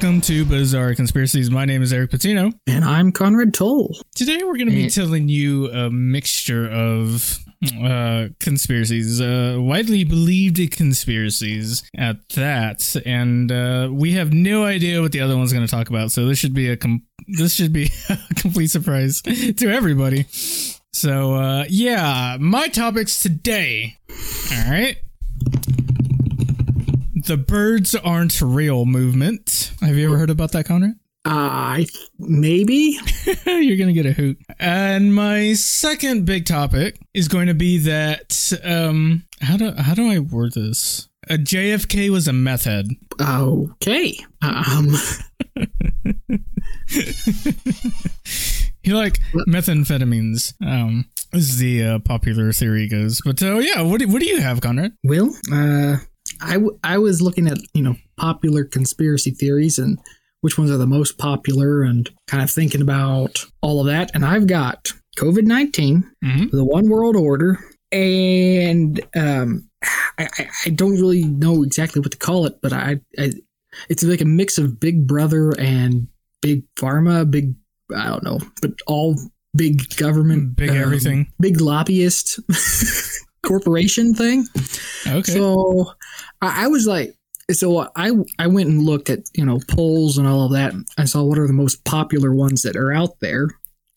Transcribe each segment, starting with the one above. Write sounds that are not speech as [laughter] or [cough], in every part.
welcome to Bizarre Conspiracies. My name is Eric Patino. And I'm Conrad Toll. Today we're going to be telling you a mixture of uh, conspiracies, uh, widely believed conspiracies at that, and uh, we have no idea what the other one's going to talk about. So this should be a com- this should be [laughs] a complete surprise to everybody. So uh, yeah, my topics today. All right. The birds aren't real movement. Have you ever heard about that, Conrad? I maybe [laughs] You're going to get a hoot. And my second big topic is going to be that um how do how do I word this? A JFK was a meth head. okay. Um, [laughs] He like methamphetamines. Um is the uh, popular theory goes. But uh, yeah, what do, what do you have, Conrad? Will, uh, I w- I was looking at you know popular conspiracy theories and which ones are the most popular and kind of thinking about all of that. And I've got COVID 19 Mhm. the One World Order, and um, I, I, I don't really know exactly what to call it, but I, I it's like a mix of Big Brother and Big Pharma, big I don't know, but all big government, Big um, everything. big lobbyist [laughs] corporation thing. Okay. So I, I was like, so I I went and looked at you know polls and all of that. I saw what are the most popular ones that are out there,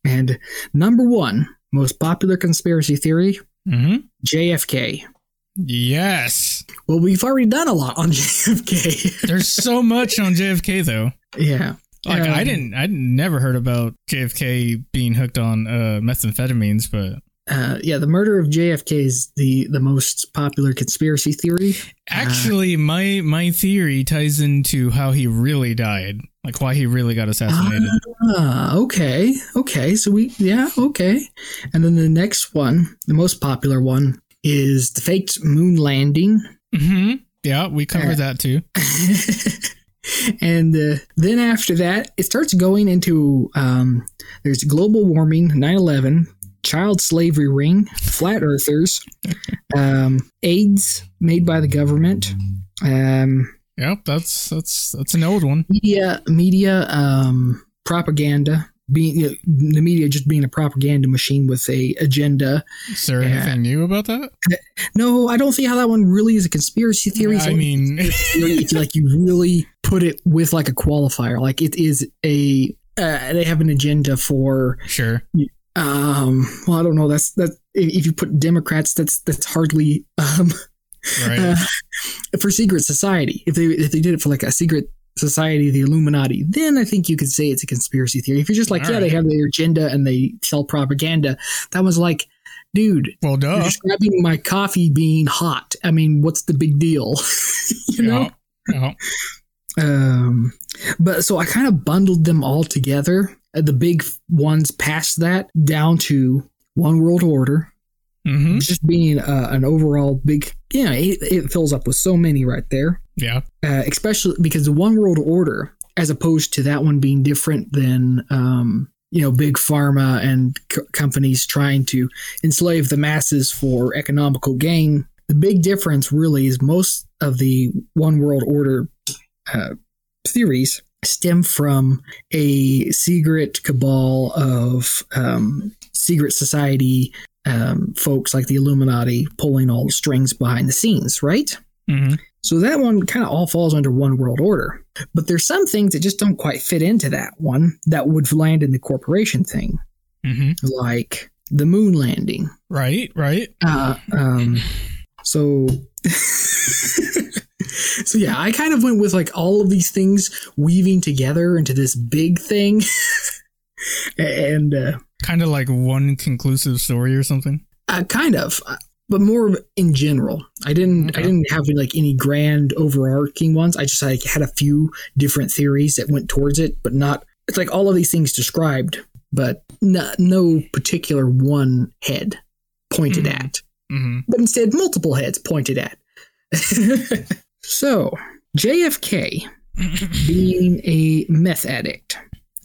and number one most popular conspiracy theory mm-hmm. JFK. Yes. Well, we've already done a lot on [laughs] JFK. There's so much on JFK though. yeah. Like I Um, didn't I never heard about JFK being hooked on uh methamphetamines, but Uh, yeah, the murder of JFK is the the most popular conspiracy theory. Actually, my my theory ties into how he really died, like why he really got assassinated. Ah, okay, okay. So we, yeah, okay. And then the next one, the most popular one, is the faked moon landing. hmm Yeah, we covered Uh, that too. [laughs] and uh, then after that, it starts going into um, there's global warming, 9 11, child slavery ring, flat earthers, [laughs] um, AIDS made by the government, um, Yep, that's that's that's an old one. media, media um, propaganda. Being you know, the media just being a propaganda machine with a agenda. Is there Yeah. anything new about that? No, I don't see how that one really is a conspiracy theory. I mean, [laughs] if you like you really put it with like a qualifier like it is a uh, they have an agenda for sure. Um well i don't know. That's that if, you put democrats that's that's hardly um Right. uh, for secret society. If they if they did it for like a secret society the illuminati then i think you could say it's a conspiracy theory. If you're just like All yeah they have their agenda and they sell propaganda that was like dude well, you're duh. describing my coffee being hot. I mean what's the big deal? [laughs] You know? Yeah, yeah. um but so i kind of bundled them all together the big ones past that down to one world order Mhm. just being uh, an overall big you know it, it fills up with so many right there Yeah. uh, especially because the one world order as opposed to that one being different than um you know big pharma and co- companies trying to enslave the masses for economical gain the big difference really is most of the one world order uh, theories stem from a secret cabal of um, secret society um, folks like the illuminati pulling all the strings behind the scenes right hmm so that one kind of all falls under one world order. But there's some things that just don't quite fit into that one that would land in the corporation thing, hmm like the moon landing. Right. Right. Uh, um, so, [laughs] so yeah, I kind of went with like all of these things weaving together into this big thing, [laughs] and uh, Kind of like one conclusive story or something. uh, kind of, uh, but more in general. I didn't, Okay. I didn't have like any grand overarching ones. I just like had a few different theories that went towards it, but not. It's like all of these things described, but no, no particular one head pointed Mhm. at, hmm but instead multiple heads pointed at. [laughs] so JFK [laughs] being a meth addict,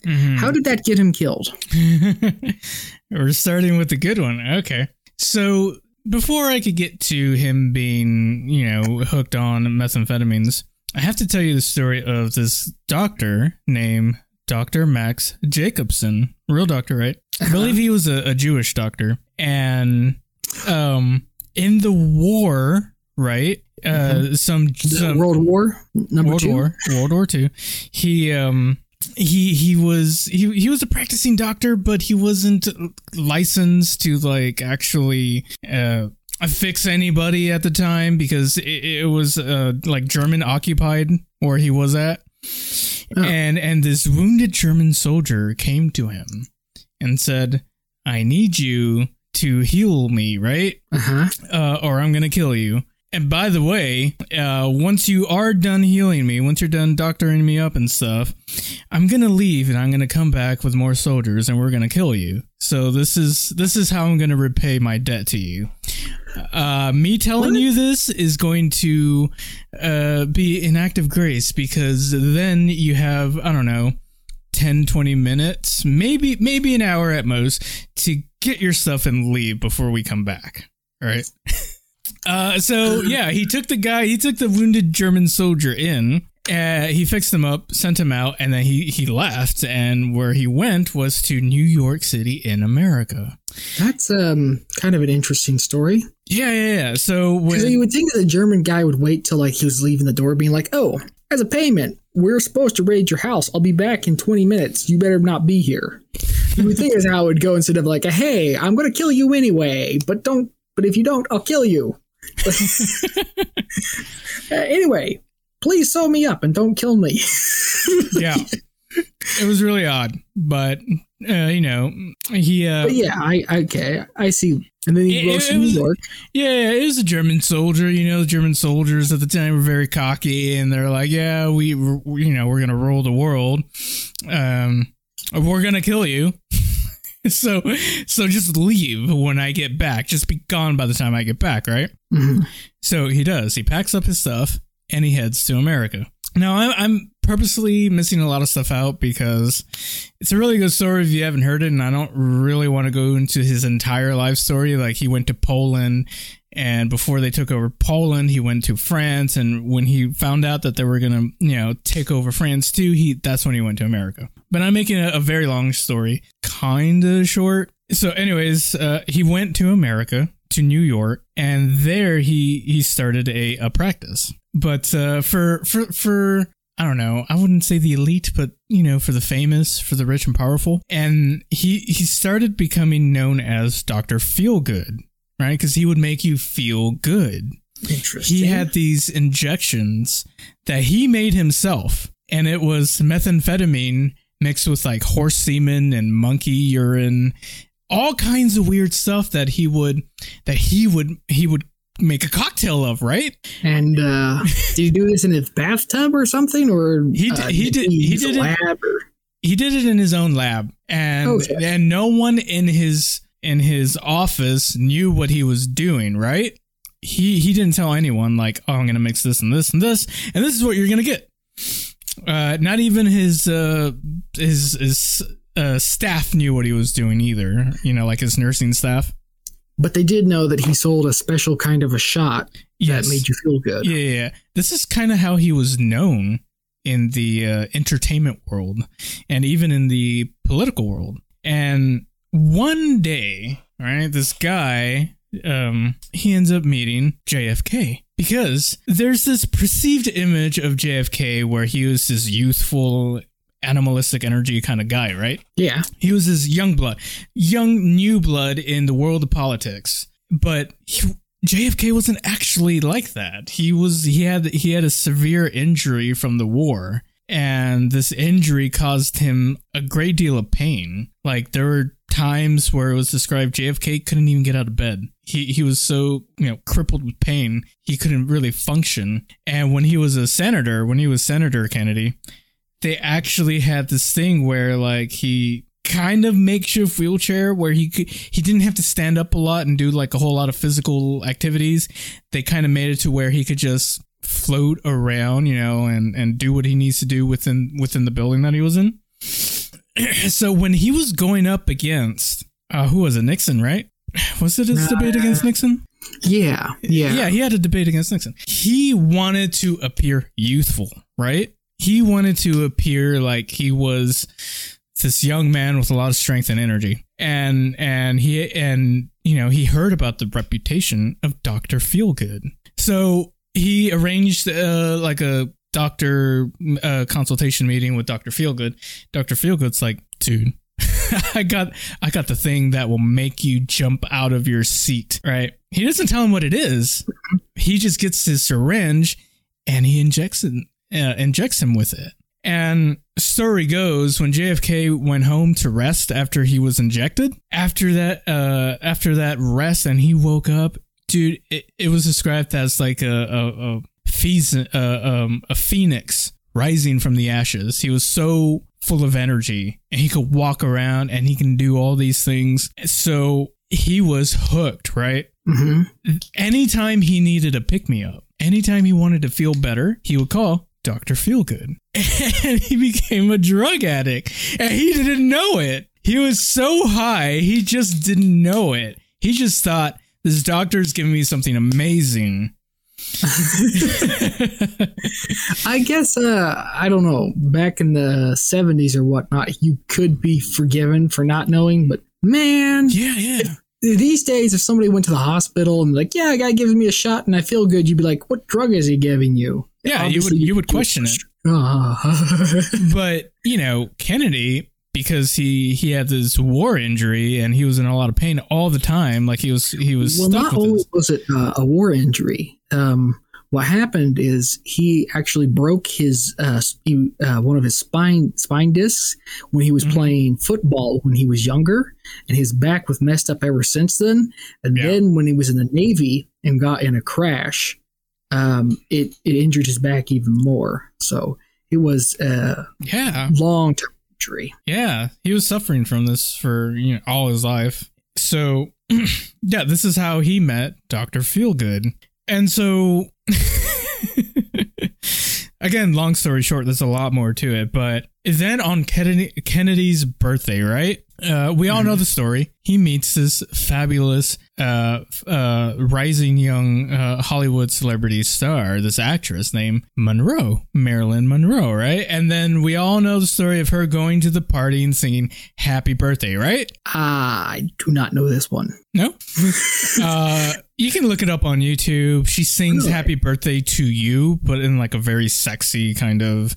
hmm how did that get him killed? [laughs] We're starting with the good one. Okay. So before I could get to him being, you know, hooked on methamphetamines, I have to tell you the story of this doctor named Dr. Max Jacobson, real doctor, right? I believe he was a, a Jewish doctor. And um, in the war, right? Uh, some, some World War number World two. War, World War Two. He um he he was he he was a practicing doctor, but he wasn't licensed to like actually uh fix anybody at the time because it, it was uh like German occupied where he was at. Oh. And and this wounded German soldier came to him and said, "I need you to heal me, right? Uh huh. uh, or I'm gonna kill you. And by the way, uh, once you are done healing me, once you're done doctoring me up and stuff, I'm gonna leave and I'm gonna come back with more soldiers and we're gonna kill you. So this is this is how I'm gonna repay my debt to you. Uh, me telling you this is going to uh, be an act of grace because then you have I don't know 10 20 minutes maybe maybe an hour at most to get your stuff and leave before we come back all right? [laughs] Uh so yeah he took the guy he took the wounded german soldier in uh, he fixed him up sent him out and then he he left and where he went was to new york city in america. That's um kind of an interesting story. yeah yeah yeah. So when you would think that the German guy would wait till like he was leaving the door, being like, "Oh, as a payment, we're supposed to raid your house. I'll be back in 20 minutes. You better not be here." You would think that's how it would go instead of like, "Hey, I'm gonna kill you anyway, but don't. But if you don't, I'll kill you." [laughs] Uh, anyway, please sew me up and don't kill me. [laughs] yeah it was really odd but uh, you know he uh But yeah, I okay, I see. And then he It- goes it to New was- York. Yeah, it was a German soldier. You know, the German soldiers at the time were very cocky, and they're like, "Yeah, we, we you know, we're gonna rule the world. Um, we're gonna kill you. [laughs] so, so just leave when I get back. Just be gone by the time I get back, right?" Mhm. So he does. He packs up his stuff and he heads to America. Now, I'm, I'm purposely missing a lot of stuff out because it's a really good story if you haven't heard it, and I don't really want to go into his entire life story. Like, he went to Poland, and before they took over Poland, he went to France, and when he found out that they were going to, you know, take over France too, he that's when he went to America. But I'm making a, a very long story, kind of short. So, anyways, uh, he went to America to New York, and there he he started a, a practice. But uh, for for for I don't know, I wouldn't say the elite, but you know, for the famous, for the rich and powerful, and he he started becoming known as Doctor Feel Good, right? Because he would make you feel good Interesting. he had these injections that he made himself and it was methamphetamine mixed with like horse semen and monkey urine all kinds of weird stuff that he would that he would he would make a cocktail of right? And uh, [laughs] did he do this in his bathtub or something, or He did- uh, he did- he did a it- or? He did it in his own lab and Okay. and no one in his in his office knew what he was doing right? He he didn't tell anyone like oh i'm gonna mix this and this and this and this is what you're gonna get. Uh not even his uh his his uh staff knew what he was doing either you know like his nursing staff But they did know that he sold a special kind of a shot yes that made you feel good. Yeah, yeah. This is kind of how he was known in the uh, entertainment world and even in the political world. And one day, right, this guy, um, he ends up meeting JFK because there's this perceived image of JFK where he was this youthful, animalistic energy kind of guy, right? Yeah. He was this young blood, young new blood in the world of politics. But he, JFK wasn't actually like that. He was he had he had a severe injury from the war, and this injury caused him a great deal of pain. Like there were times where it was described JFK couldn't even get out of bed. He he was so you know crippled with pain he couldn't really function. And when he was a senator, when he was Senator Kennedy, they actually had this thing where like he kind of makeshift wheelchair where he could, he didn't have to stand up a lot and do like a whole lot of physical activities. They kind of made it to where he could just float around, you know, and and do what he needs to do within within the building that he was in. [clears throat] so when he was going up against uh who was it Nixon, right? [sighs] Was it his Nah. debate against Nixon? Yeah, yeah, Yeah, he had a debate against Nixon. He wanted to appear youthful, right? He wanted to appear like he was this young man with a lot of strength and energy. And and he and you know, he heard about the reputation of Dr. Feelgood. So he arranged uh, like a doctor uh, consultation meeting with Dr. Feelgood. Dr. Feelgood's like, dude, [laughs] I got I got the thing that will make you jump out of your seat, right? He doesn't tell him what it is. He just gets his syringe and he injects it, uh, injects him with it. And story goes when JFK went home to rest after he was injected, after that uh after that rest and he woke up, dude, it, it was described as like a a a, uh, um, a phoenix rising from the ashes. He was so full of energy and he could walk around and he can do all these things. So he was hooked, right? hmm Anytime he needed a pick me up, anytime he wanted to feel better, he would call Dr. Feelgood. [laughs] And he became a drug addict and he didn't know it. He was so high, he just didn't know it. He just thought, this doctor's giving me something amazing. [laughs] I guess uh, I don't know. Back in the seventies or whatnot, you could be forgiven for not knowing, but man, Yeah, yeah. these days, if somebody went to the hospital and like, yeah, a guy gives me a shot and I feel good, you'd be like, what drug is he giving you? Yeah, you would you would question it. Ah. [laughs] but you know kennedy because he he had this war injury and he was in a lot of pain all the time like he was he was well, stuck not with only this. was it uh, a war injury. Um, what happened is he actually broke his uh, he, uh, one of his spine spine discs when he was Mhm. playing football when he was younger, and his back was messed up ever since then. And Yeah. then when he was in the Navy and got in a crash, um, it it injured his back even more. So it was a yeah. long term injury. yeah. He was suffering from this for you know all his life. So [clears throat] yeah this is how he met dr feelgood. And so [laughs] again long story short there's a lot more to it but then on Kennedy, kennedy's birthday right uh, we all know the story. He meets this fabulous uh, uh, rising young uh, hollywood celebrity star this actress named monroe marilyn monroe right? And then we all know the story of her going to the party and singing happy birthday right? I do not know this one. no? [laughs] Uh, you can look it up on youtube. She sings Really? happy birthday to you but in like a very sexy kind of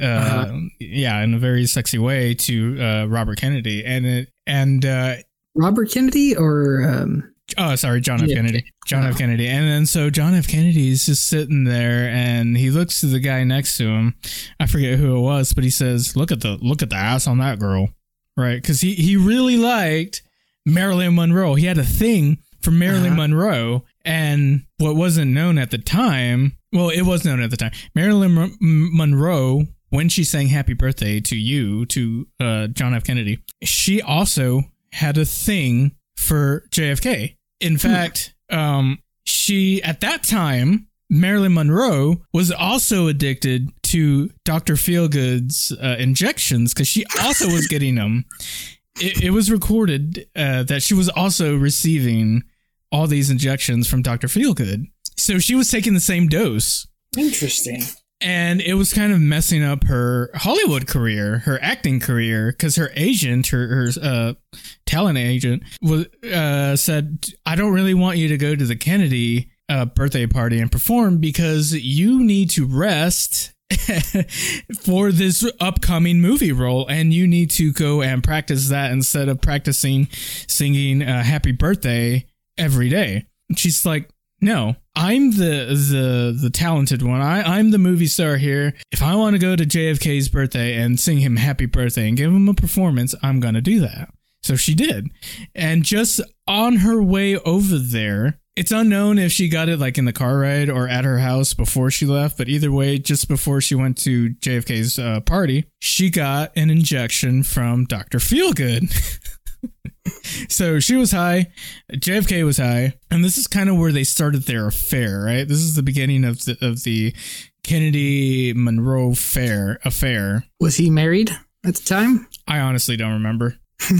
uh, Uh-huh. yeah in a very sexy way to uh, robert kennedy and it and uh, Robert Kennedy or um, Oh, sorry, John F. Yeah. Kennedy. John F. Oh. Kennedy. And then so John F. Kennedy is just sitting there and he looks to the guy next to him. I forget who it was, but he says, Look at the look at the ass on that girl. Right? Because he, he really liked Marilyn Monroe. He had a thing for Marilyn Uh-huh. Monroe. And what wasn't known at the time, well, it was known at the time. Marilyn Mon- Monroe, when she sang Happy Birthday to you, to uh, John F. Kennedy, she also had a thing for JFK. In fact, um, she at that time, Marilyn Monroe was also addicted to Dr. Feelgood's uh, injections because she also was [laughs] getting them. It, it was recorded uh, that she was also receiving all these injections from Dr. Feelgood. So she was taking the same dose interesting. And it was kind of messing up her Hollywood career, her acting career, because her agent, her, her uh, talent agent, was uh, said, "I don't really want you to go to the Kennedy uh, birthday party and perform because you need to rest." [laughs] for this upcoming movie role, and you need to go and practice that instead of practicing singing uh, "Happy Birthday" every day. And she's like, no, I'm the the the talented one. I I'm the movie star here. If I want to go to JFK's birthday and sing him happy birthday and give him a performance, I'm going to do that. So she did. And just on her way over there, it's unknown if she got it like in the car ride or at her house before she left, but either way, just before she went to JFK's uh, party, she got an injection from Dr. Feelgood. [laughs] so she was high, JFK was high, and this is kind of where they started their affair, right? This is the beginning of the of the Kennedy Monroe fair affair. Was he married at the time? I honestly don't remember. [laughs]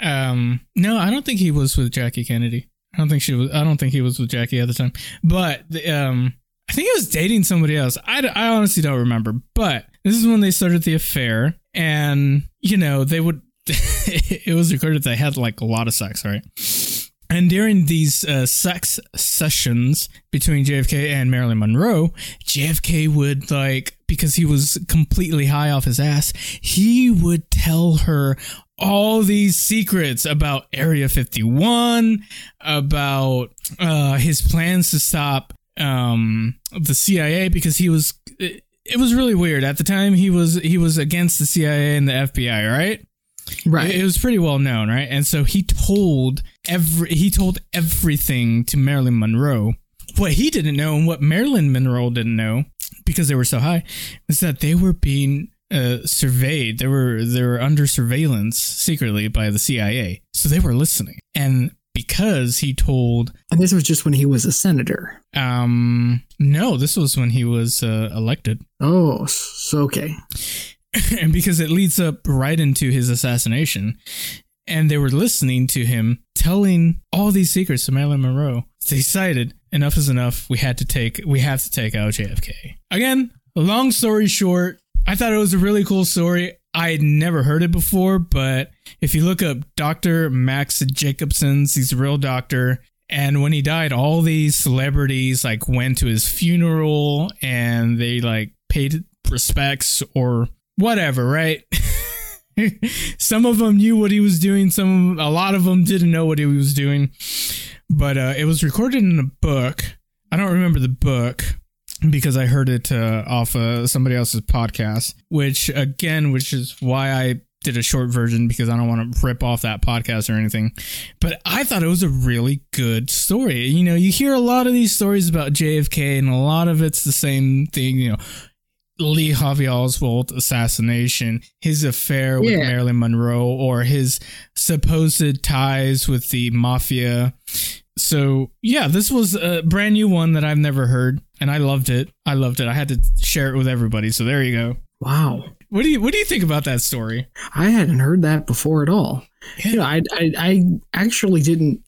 Um, no, I don't think he was with Jackie Kennedy. I don't think she was. I don't think he was with Jackie at the time. But the, um, I think he was dating somebody else. I, I honestly don't remember. But this is when they started the affair, and you know they would. [laughs] it was recorded that they had like a lot of sex, right? And during these uh, sex sessions between JFK and Marilyn Monroe, JFK would like because he was completely high off his ass, he would tell her all these secrets about Area 51, about uh, his plans to stop um, the CIA because he was. It, it was really weird at the time. He was he was against the CIA and the FBI, right? Right. It, it was pretty well known, right? And so he told every he told everything to Marilyn Monroe. What he didn't know and what Marilyn Monroe didn't know because they were so high was that they were being uh, surveyed. They were they were under surveillance secretly by the CIA, so they were listening. And because he told, and this was just when he was a senator. um, no, this was when he was uh, elected, Oh, so okay. [laughs] and because it leads up right into his assassination. And they were listening to him telling all these secrets to Marilyn Monroe. They decided enough is enough. We had to take we have to take out JFK. Again, long story short, I thought it was a really cool story. I had never heard it before, but if you look up Dr. Max Jacobson's, he's a real doctor. And when he died, all these celebrities like went to his funeral and they like paid respects or whatever, right? [laughs] some of them knew what he was doing. Some, a lot of them didn't know what he was doing. But uh, it was recorded in a book. I don't remember the book because I heard it uh, off uh, somebody else's podcast. Which again, which is why I did a short version because I don't want to rip off that podcast or anything. But I thought it was a really good story. You know, you hear a lot of these stories about JFK, and a lot of it's the same thing. You know, Lee Harvey Oswald assassination, his affair with Yeah. Marilyn Monroe, or his supposed ties with the mafia. So yeah, this was a brand new one that I've never heard, and I loved it. I loved it. I had to share it with everybody. So there you go. Wow. What do you What do you think about that story? I hadn't heard that before at all. You know, I, I, I actually didn't,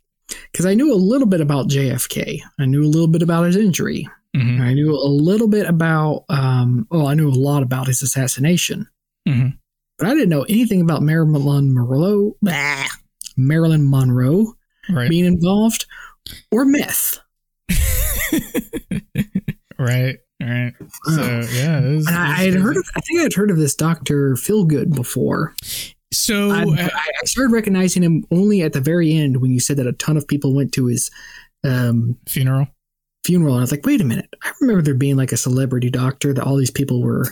because I knew a little bit about JFK. I knew a little bit about his injury. Mhm. I knew a little bit about, um, well, I knew a lot about his assassination, Mhm. but I didn't know anything about Marilyn Monroe, blah, Marilyn Monroe Right. being involved or myth. [laughs] right. Right. So yeah, And I, I had heard of, I think I had heard of this Doctor Feelgood before. So I, uh, I started recognizing him only at the very end when you said that a ton of people went to his um, funeral. Funeral. And I was like, wait a minute. I remember there being like a celebrity doctor that all these people were.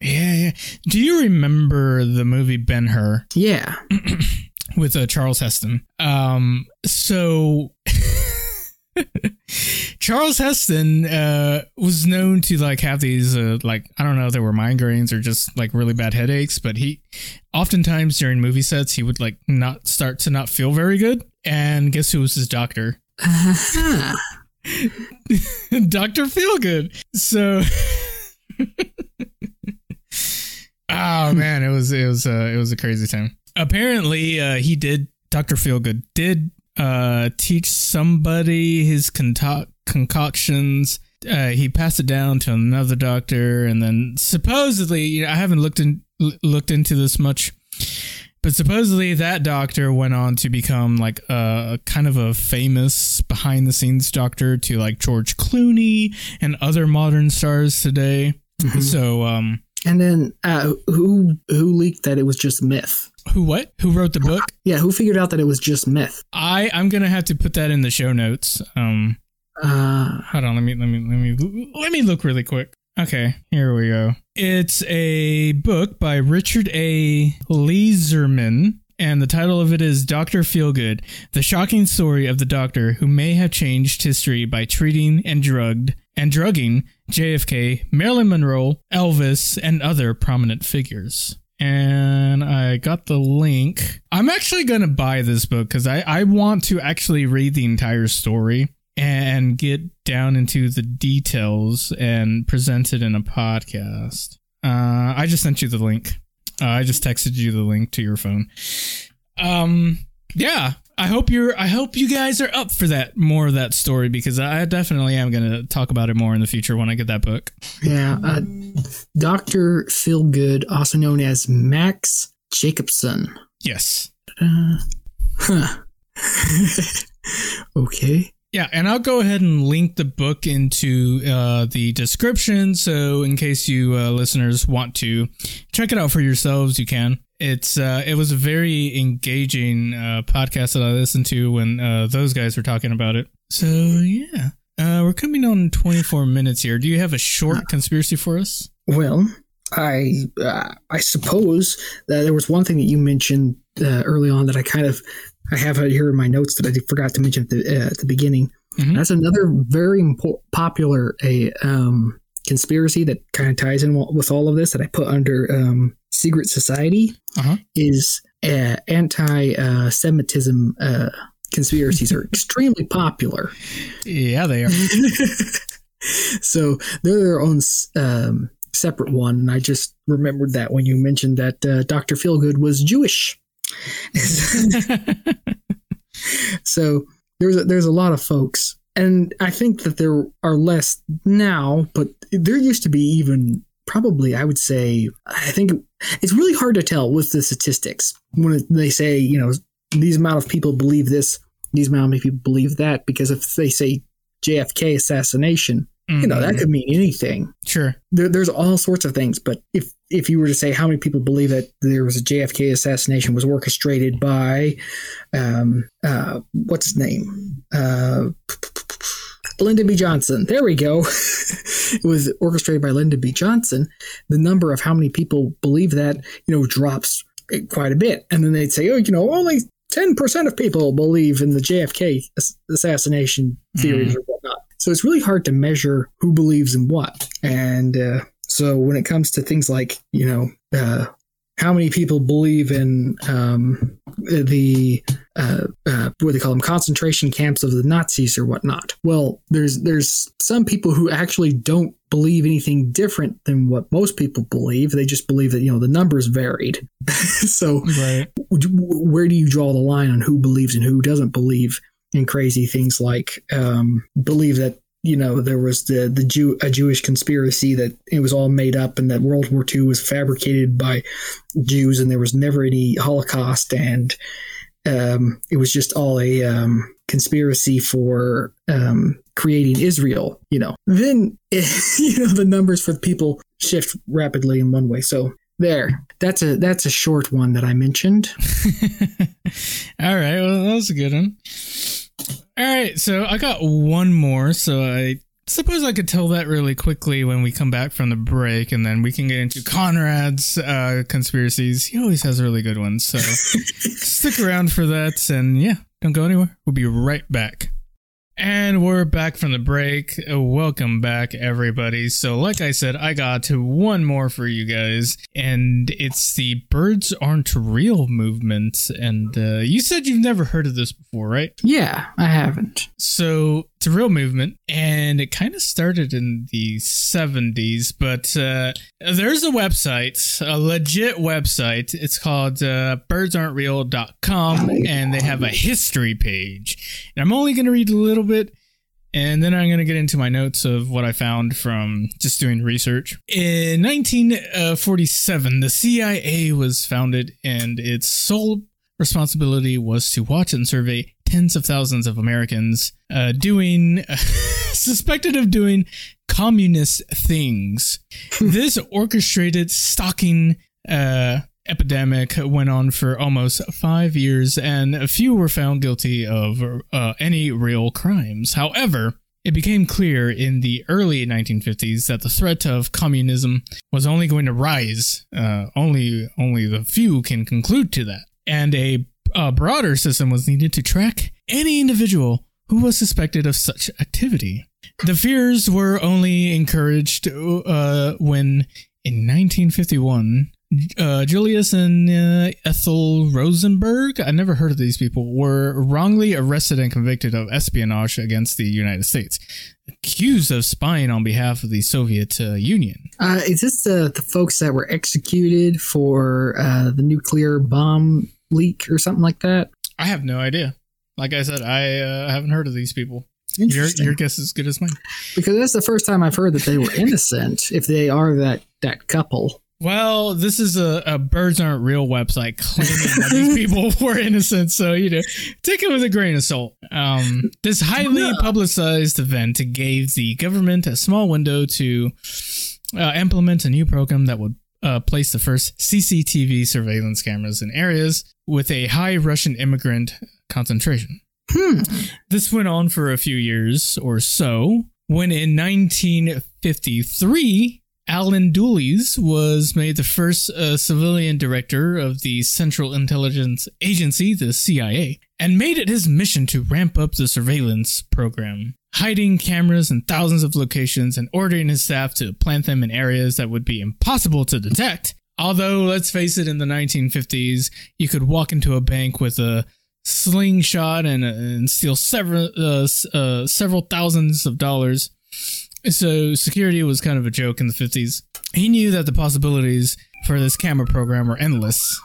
Yeah, yeah. Do you remember the movie Ben Hur? Yeah. [clears throat] with uh, Charles Heston. Um, so [laughs] Charles Heston uh, was known to like have these uh, like I don't know if they were migraines or just like really bad headaches, but he oftentimes during movie sets he would like not start to not feel very good. And guess who was his doctor? Uh-huh. [laughs] Doctor Feelgood. So. oh man, it was it was uh, it was a crazy time. Apparently, uh, he did. Doctor Feelgood did uh, teach somebody his concoctions. Uh, he passed it down to another doctor, and then supposedly, you know, I haven't looked in l- looked into this much, but supposedly that doctor went on to become like a kind of a famous behind the scenes doctor to like George Clooney and other modern stars today. Mhm. So, um, And then uh, who who leaked that it was just myth? who what? Who wrote the book? Yeah, who figured out that it was just myth? I I'm gonna have to put that in the show notes. Um, Uh, hold on, let me let me let me let me look really quick. Okay, here we go. It's a book by Richard A. Lertzman, and the title of it is Doctor Feelgood: The Shocking Story of the Doctor Who May Have Changed History by Treating and Drugged and Drugging JFK, Marilyn Monroe, Elvis, and other prominent figures. And I got the link. I'm actually gonna buy this book because I, I want to actually read the entire story and get down into the details and present it in a podcast. Uh, I just sent you the link. Uh, I just texted you the link to your phone. Um, yeah, I hope you're. I hope you guys are up for that more of that story because I definitely am going to talk about it more in the future when I get that book. Yeah, uh, Doctor Feelgood, also known as Max Jacobson. Yes. Uh, huh. [laughs] okay. Yeah, and I'll go ahead and link the book into uh, the description. So, in case you uh, listeners want to check it out for yourselves, you can. It's uh, it was a very engaging uh, podcast that I listened to when uh, those guys were talking about it. So, yeah, uh, we're coming on 24 minutes here. Do you have a short conspiracy for us? Well, I I suppose that there was one thing that you mentioned early on that I kind of I have here in my notes that I forgot to mention at the, uh, at the beginning. Mm-hmm. That's another very impo- popular a um, conspiracy that kind of ties in with all of this that I put under um, secret society uh-huh. is uh, anti-Semitism uh, conspiracies are [laughs] extremely popular. Yeah, they are. [laughs] so they're their own um, separate one, and I just remembered that when you mentioned that uh, Doctor Feelgood was Jewish. So there's a, there's a lot of folks, and I think that there are less now, but there used to be even probably I would say I think it's really hard to tell with the statistics when they say you know these amount of people believe this, these amount of people believe that because if they say JFK assassination, Mm-hmm. You know, that mm-hmm. could mean anything. Sure. There, there's all sorts of things. But if if you were to say how many people believe that there was a JFK assassination was orchestrated by, um, uh, what's his name? Uh, Lyndon B. Johnson. There we go. [laughs] it was orchestrated by Lyndon B. Johnson. The number of how many people believe that, you know, drops quite a bit. And then they'd say, oh, you know, only 10% of people believe in the JFK assassination theories mm. or whatnot. So it's really hard to measure who believes in what. And uh, so when it comes to things like, you know, uh, how many people believe in um, the uh, uh, what they call them concentration camps of the Nazis or whatnot. Well, there's there's some people who actually don't believe anything different than what most people believe. They just believe that you know the numbers varied. [laughs] so right. where do you draw the line on who believes and who doesn't believe? and crazy things like um, believe that you know there was the the Jew a Jewish conspiracy that it was all made up and that World War II was fabricated by Jews and there was never any Holocaust and um, it was just all a um, conspiracy for um, creating Israel. You know, then [laughs] you know the numbers for people shift rapidly in one way. So there, that's a that's a short one that I mentioned. [laughs] all right, well that was a good one. All right, so I got one more. So I suppose I could tell that really quickly when we come back from the break, and then we can get into Conrad's uh, conspiracies. He always has really good ones, so [laughs] stick around for that. And yeah, don't go anywhere. We'll be right back. And we're back from the break. Welcome back, everybody. So, like I said, I got one more for you guys, and it's the Birds Aren't Real movement. And uh, you said you've never heard of this before, right? Yeah, I haven't. So, it's a real movement, and it kind of started in the 70s, but uh, there's a website, a legit website. It's called uh, birdsaren'treal.com, and they have a history page. And I'm only going to read a little bit. And then I'm going to get into my notes of what I found from just doing research. In 1947, the CIA was founded, and its sole responsibility was to watch and survey tens of thousands of Americans uh, doing, [laughs] suspected of doing communist things. [laughs] this orchestrated stalking uh, epidemic went on for almost five years, and a few were found guilty of uh, any real crimes. However, it became clear in the early 1950s that the threat of communism was only going to rise. Uh, only, only the few can conclude to that, and a, a broader system was needed to track any individual who was suspected of such activity. The fears were only encouraged uh, when, in 1951, uh, Julius and uh, Ethel Rosenberg, I never heard of these people, were wrongly arrested and convicted of espionage against the United States, accused of spying on behalf of the Soviet uh, Union. Uh, is this the, the folks that were executed for uh, the nuclear bomb leak or something like that? I have no idea. Like I said, I uh, haven't heard of these people. Your, your guess is as good as mine. because that's the first time I've heard that they were [laughs] innocent. if they are that that couple, Well, this is a, a birds aren't real website claiming that these [laughs] people [laughs] were innocent. So, you know, take it with a grain of salt. Um, this highly publicized event gave the government a small window to uh, implement a new program that would uh, place the first CCTV surveillance cameras in areas with a high Russian immigrant concentration. hmm, This went on for a few years or so, when in 1953, Allen Dulles was made the first uh, civilian director of the Central Intelligence Agency, the CIA, and made it his mission to ramp up the surveillance program, hiding cameras in thousands of locations and ordering his staff to plant them in areas that would be impossible to detect. Although, let's face it, in the 1950s, you could walk into a bank with a slingshot and, and steal several uh, uh, several thousands of dollars. So security was kind of a joke in the 50s. He knew that the possibilities for this camera program were endless.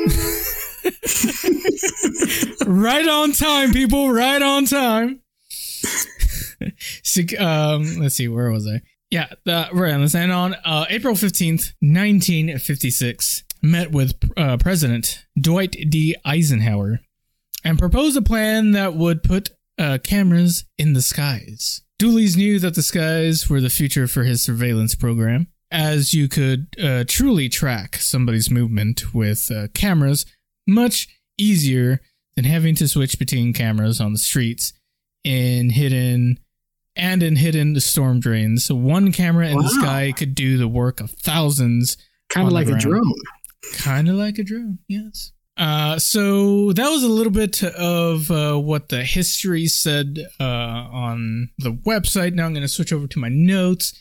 [laughs] right on time, people. Right on time. [laughs] Um, let's see, where was I? Yeah, the, right on this. And on uh, April 15th, 1956, met with uh, President Dwight D. Eisenhower and proposed a plan that would put uh, cameras in the skies. Dulles knew that the skies were the future for his surveillance program, as you could uh, truly track somebody's movement with uh, cameras much easier than having to switch between cameras on the streets in hidden and in hidden storm drains. So one camera in the Wow. sky could do the work of thousands kind of like a drone. kind of like a drone yes uh, so that was a little bit of uh, what the history said uh, on the website now i'm going to switch over to my notes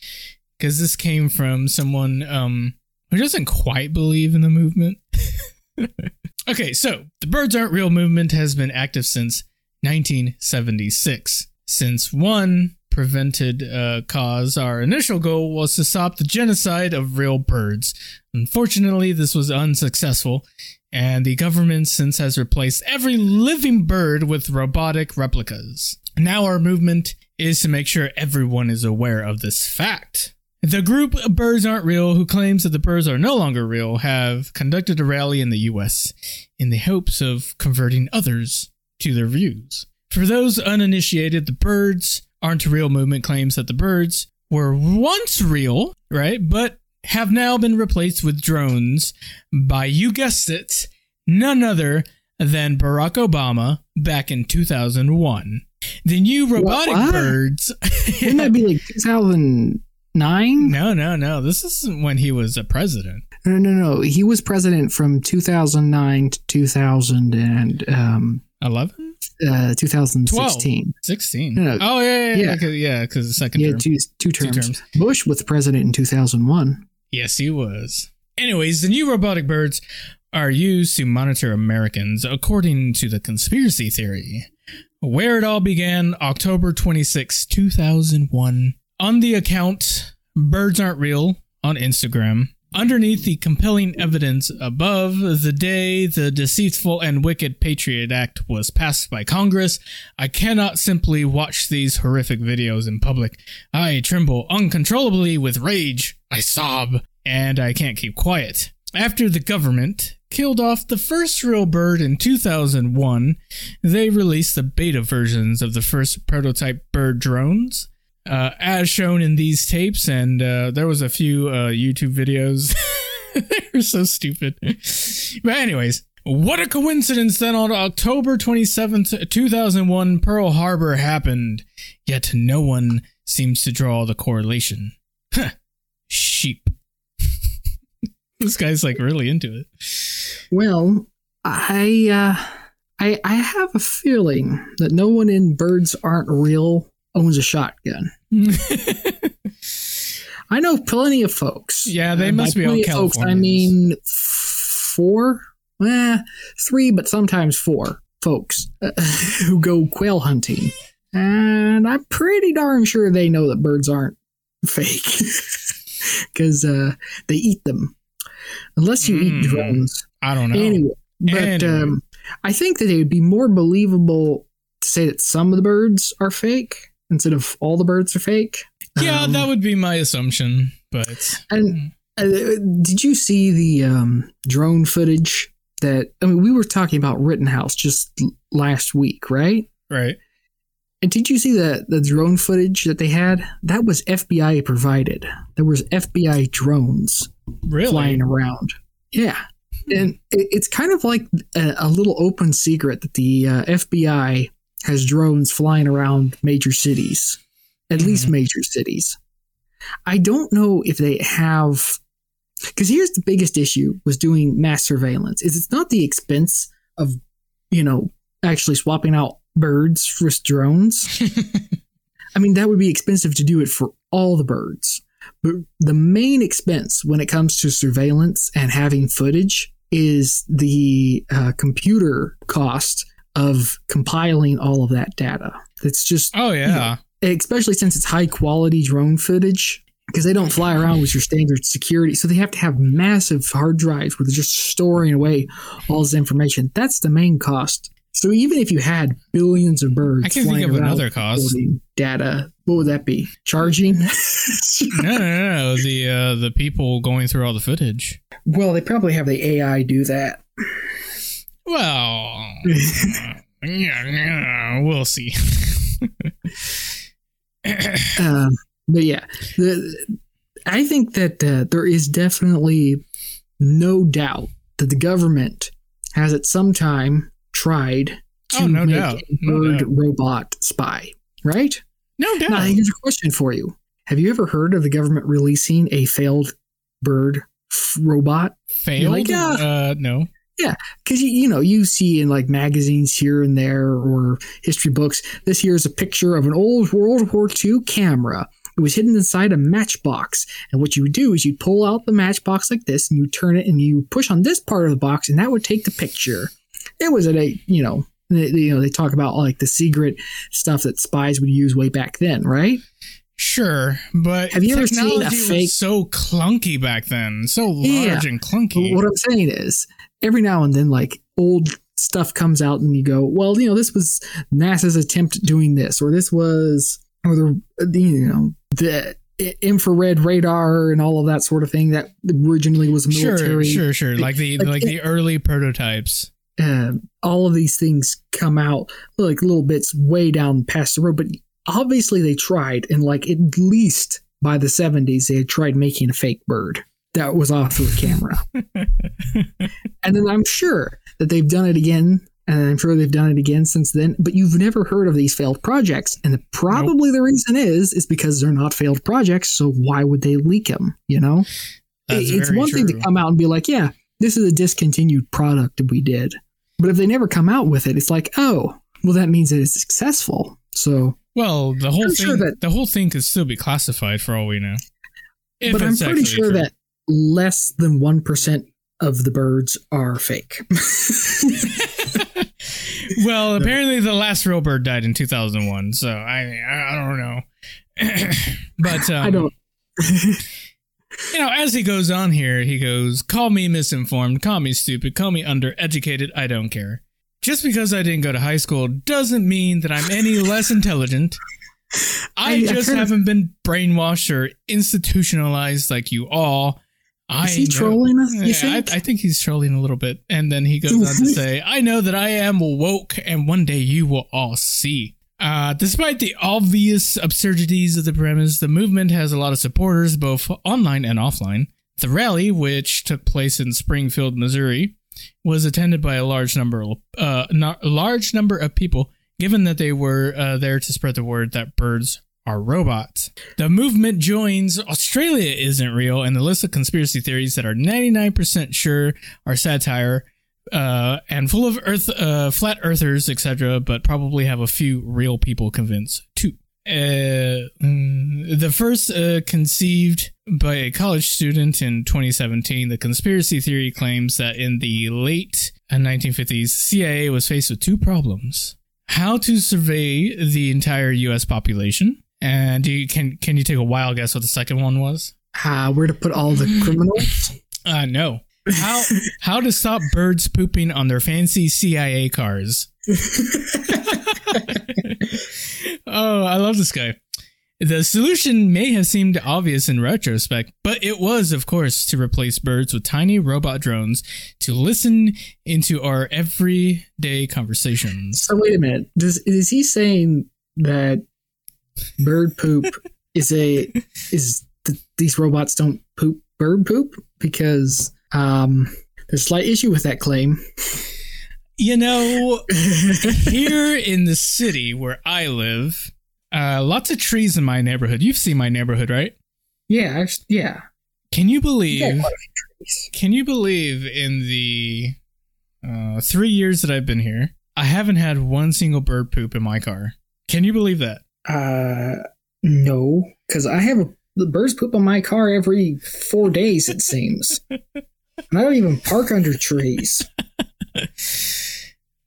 because this came from someone um, who doesn't quite believe in the movement [laughs] okay so the birds aren't real movement has been active since 1976 since one prevented uh, cause our initial goal was to stop the genocide of real birds Unfortunately, this was unsuccessful, and the government since has replaced every living bird with robotic replicas. Now, our movement is to make sure everyone is aware of this fact. The group Birds Aren't Real, who claims that the birds are no longer real, have conducted a rally in the US in the hopes of converting others to their views. For those uninitiated, the Birds Aren't Real movement claims that the birds were once real, right? But have now been replaced with drones by, you guessed it, none other than Barack Obama back in 2001. The new robotic what? birds. [laughs] Wouldn't that be like 2009? no, no, no. This isn't when he was a president. No, no, no. He was president from 2009 to 2000 and um, 11? uh, 2016. 16. No, no. Oh, yeah, yeah, yeah. Because yeah, the second Yeah, term. two, two, Two terms. terms. Bush was the president in 2001. Yes, he was. Anyways, the new robotic birds are used to monitor Americans, according to the conspiracy theory. Where it all began, October 26, 2001. On the account Birds Aren't Real on Instagram, underneath the compelling evidence above, the day the deceitful and wicked Patriot Act was passed by Congress, I cannot simply watch these horrific videos in public. I tremble uncontrollably with rage. I sob, and I can't keep quiet. After the government killed off the first real bird in 2001, they released the beta versions of the first prototype bird drones. Uh, as shown in these tapes, and uh, there was a few uh, YouTube videos. [laughs] they were so stupid. But anyways, what a coincidence that on October 27th, 2001, Pearl Harbor happened. Yet no one seems to draw the correlation. Huh. Sheep. [laughs] this guy's like really into it. Well, I uh, I I have a feeling that no one in Birds Aren't Real owns a shotgun. [laughs] I know plenty of folks. Yeah, they must be of folks. I mean, four, eh, three, but sometimes four folks uh, [laughs] who go quail hunting, and I'm pretty darn sure they know that birds aren't [laughs] fake because uh, they eat them, unless you Mm. eat drones. I don't know. Anyway, but Anyway. um, I think that it would be more believable to say that some of the birds are fake instead of all the birds are fake. Yeah, Um, that would be my assumption, but And uh, did you see the um, drone footage that? I mean, we were talking about Rittenhouse just last week, right? right. And did you see the the drone footage that they had? That was FBI provided. There was FBI drones Really? flying around. Yeah. And it's kind of like a, a little open secret that the uh, FBI has drones flying around major cities, at least Mhm. major cities. I don't know if they have, because here's the biggest issue was doing mass surveillance. Is it's not the expense of, you know, actually swapping out birds for drones. [laughs] I mean, that would be expensive to do it for all the birds. But the main expense when it comes to surveillance and having footage is the uh, computer cost of compiling all of that data. It's just, oh yeah. especially since it's high quality drone footage, because they don't fly around with your standard security. So they have to have massive hard drives where they're just storing away all this information. That's the main cost. So even if you had billions of birds, I can think flying of around another cost. data, what would that be? Charging? [laughs] No, no, no, no. The uh, the people going through all the footage. well, they probably have the AI do that. Well, [laughs] yeah, yeah, we'll see. [laughs] Um, but yeah, the, I think that uh, there is definitely no doubt that the government has at some time tried to Oh, no make doubt. a No bird doubt. robot spy, right? no doubt. Now, here's a question for you: Have you ever heard of the government releasing a failed bird f- robot? Failed? like, ah. uh, no. Because you, you know you see in like magazines here and there or history books this here is a picture of an old world war ii camera it was hidden inside a matchbox and what you would do is you'd pull out the matchbox like this and you turn it and you push on this part of the box and that would take the picture it was a you know they, you know they talk about like the secret stuff that spies would use way back then right Sure, but Have you ever seen a technology fake- was so clunky back then, so Yeah. large and clunky. What I'm saying is, every now and then, like old stuff comes out, and you go, "Well, you know, this was NASA's attempt at doing this, or this was, or the, you know, the infrared radar and all of that sort of thing that originally was military. sure, sure. sure. Like the Like, like, it- the early prototypes. Uh, all of these things come out like little bits way down past the road, but obviously they tried, and like at least by the 70s, they had tried making a fake bird that was off of the camera. [laughs] And then I'm sure that they've done it again, and I'm sure they've done it again since then. But you've never heard of these failed projects, and the, probably the reason is is because they're not failed projects. So why would they leak them? You know, That's it's one thing to come out and be like, "Yeah, this is a discontinued product that we did," but if they never come out with it, it's like, "Oh, well, that means that it's successful." So, Well, the whole I'm thing, sure that- the whole thing could still be classified for all we know. If but I'm pretty sure true. that less than one percent of the birds are fake. [laughs] well, apparently the last real bird died in 2001, so I I don't know. [clears throat] but um, I don't. [laughs] You know, as he goes on here, he goes, "Call me misinformed, call me stupid, call me undereducated. I don't care. Just because I didn't go to high school doesn't mean that I'm any less intelligent. I, [laughs] I- I just kinda- haven't been brainwashed or institutionalized like you all." I Is he know- trolling us? You Yeah, think? I, I think he's trolling a little bit. And then he goes on to [laughs] say, I know that I am woke, and one day you will all see. Uh, despite the obvious absurdities of the premise, the movement has a lot of supporters, both online and offline. The rally, which took place in Springfield, Missouri, was attended by a large number, uh, not, large number of people, given that they were uh, there to spread the word that birds are robots. The movement joins Australia isn't real, and the list of conspiracy theories that are 99% sure are satire uh, and full of earth, uh, flat earthers, etc., but probably have a few real people convinced too. Uh, mm, the first uh, conceived by a college student in 2017, the conspiracy theory claims that in the late 1950s, CIA was faced with two problems: how to survey the entire U.S. population, and you can can you take a wild guess what the second one was? uh, where to put all the criminals. Uh, no. how how to stop birds pooping on their fancy CIA cars. [laughs] oh, I love this guy. The solution may have seemed obvious in retrospect, but it was, of course, to replace birds with tiny robot drones to listen into our everyday conversations. So wait a minute. Does is he saying that bird poop is a is th- these robots don't poop bird poop because um there's a slight issue with that claim. You know, [laughs] here in the city where I live, uh, lots of trees in my neighborhood. You've seen my neighborhood, right? Yeah, I've, yeah. Can you believe? quite a few trees. Can you believe in the uh, three years that I've been here, I haven't had one single bird poop in my car. Can you believe that? Uh, no, because I have a, the birds poop on my car every four days. It seems, and I don't even park under trees. [laughs]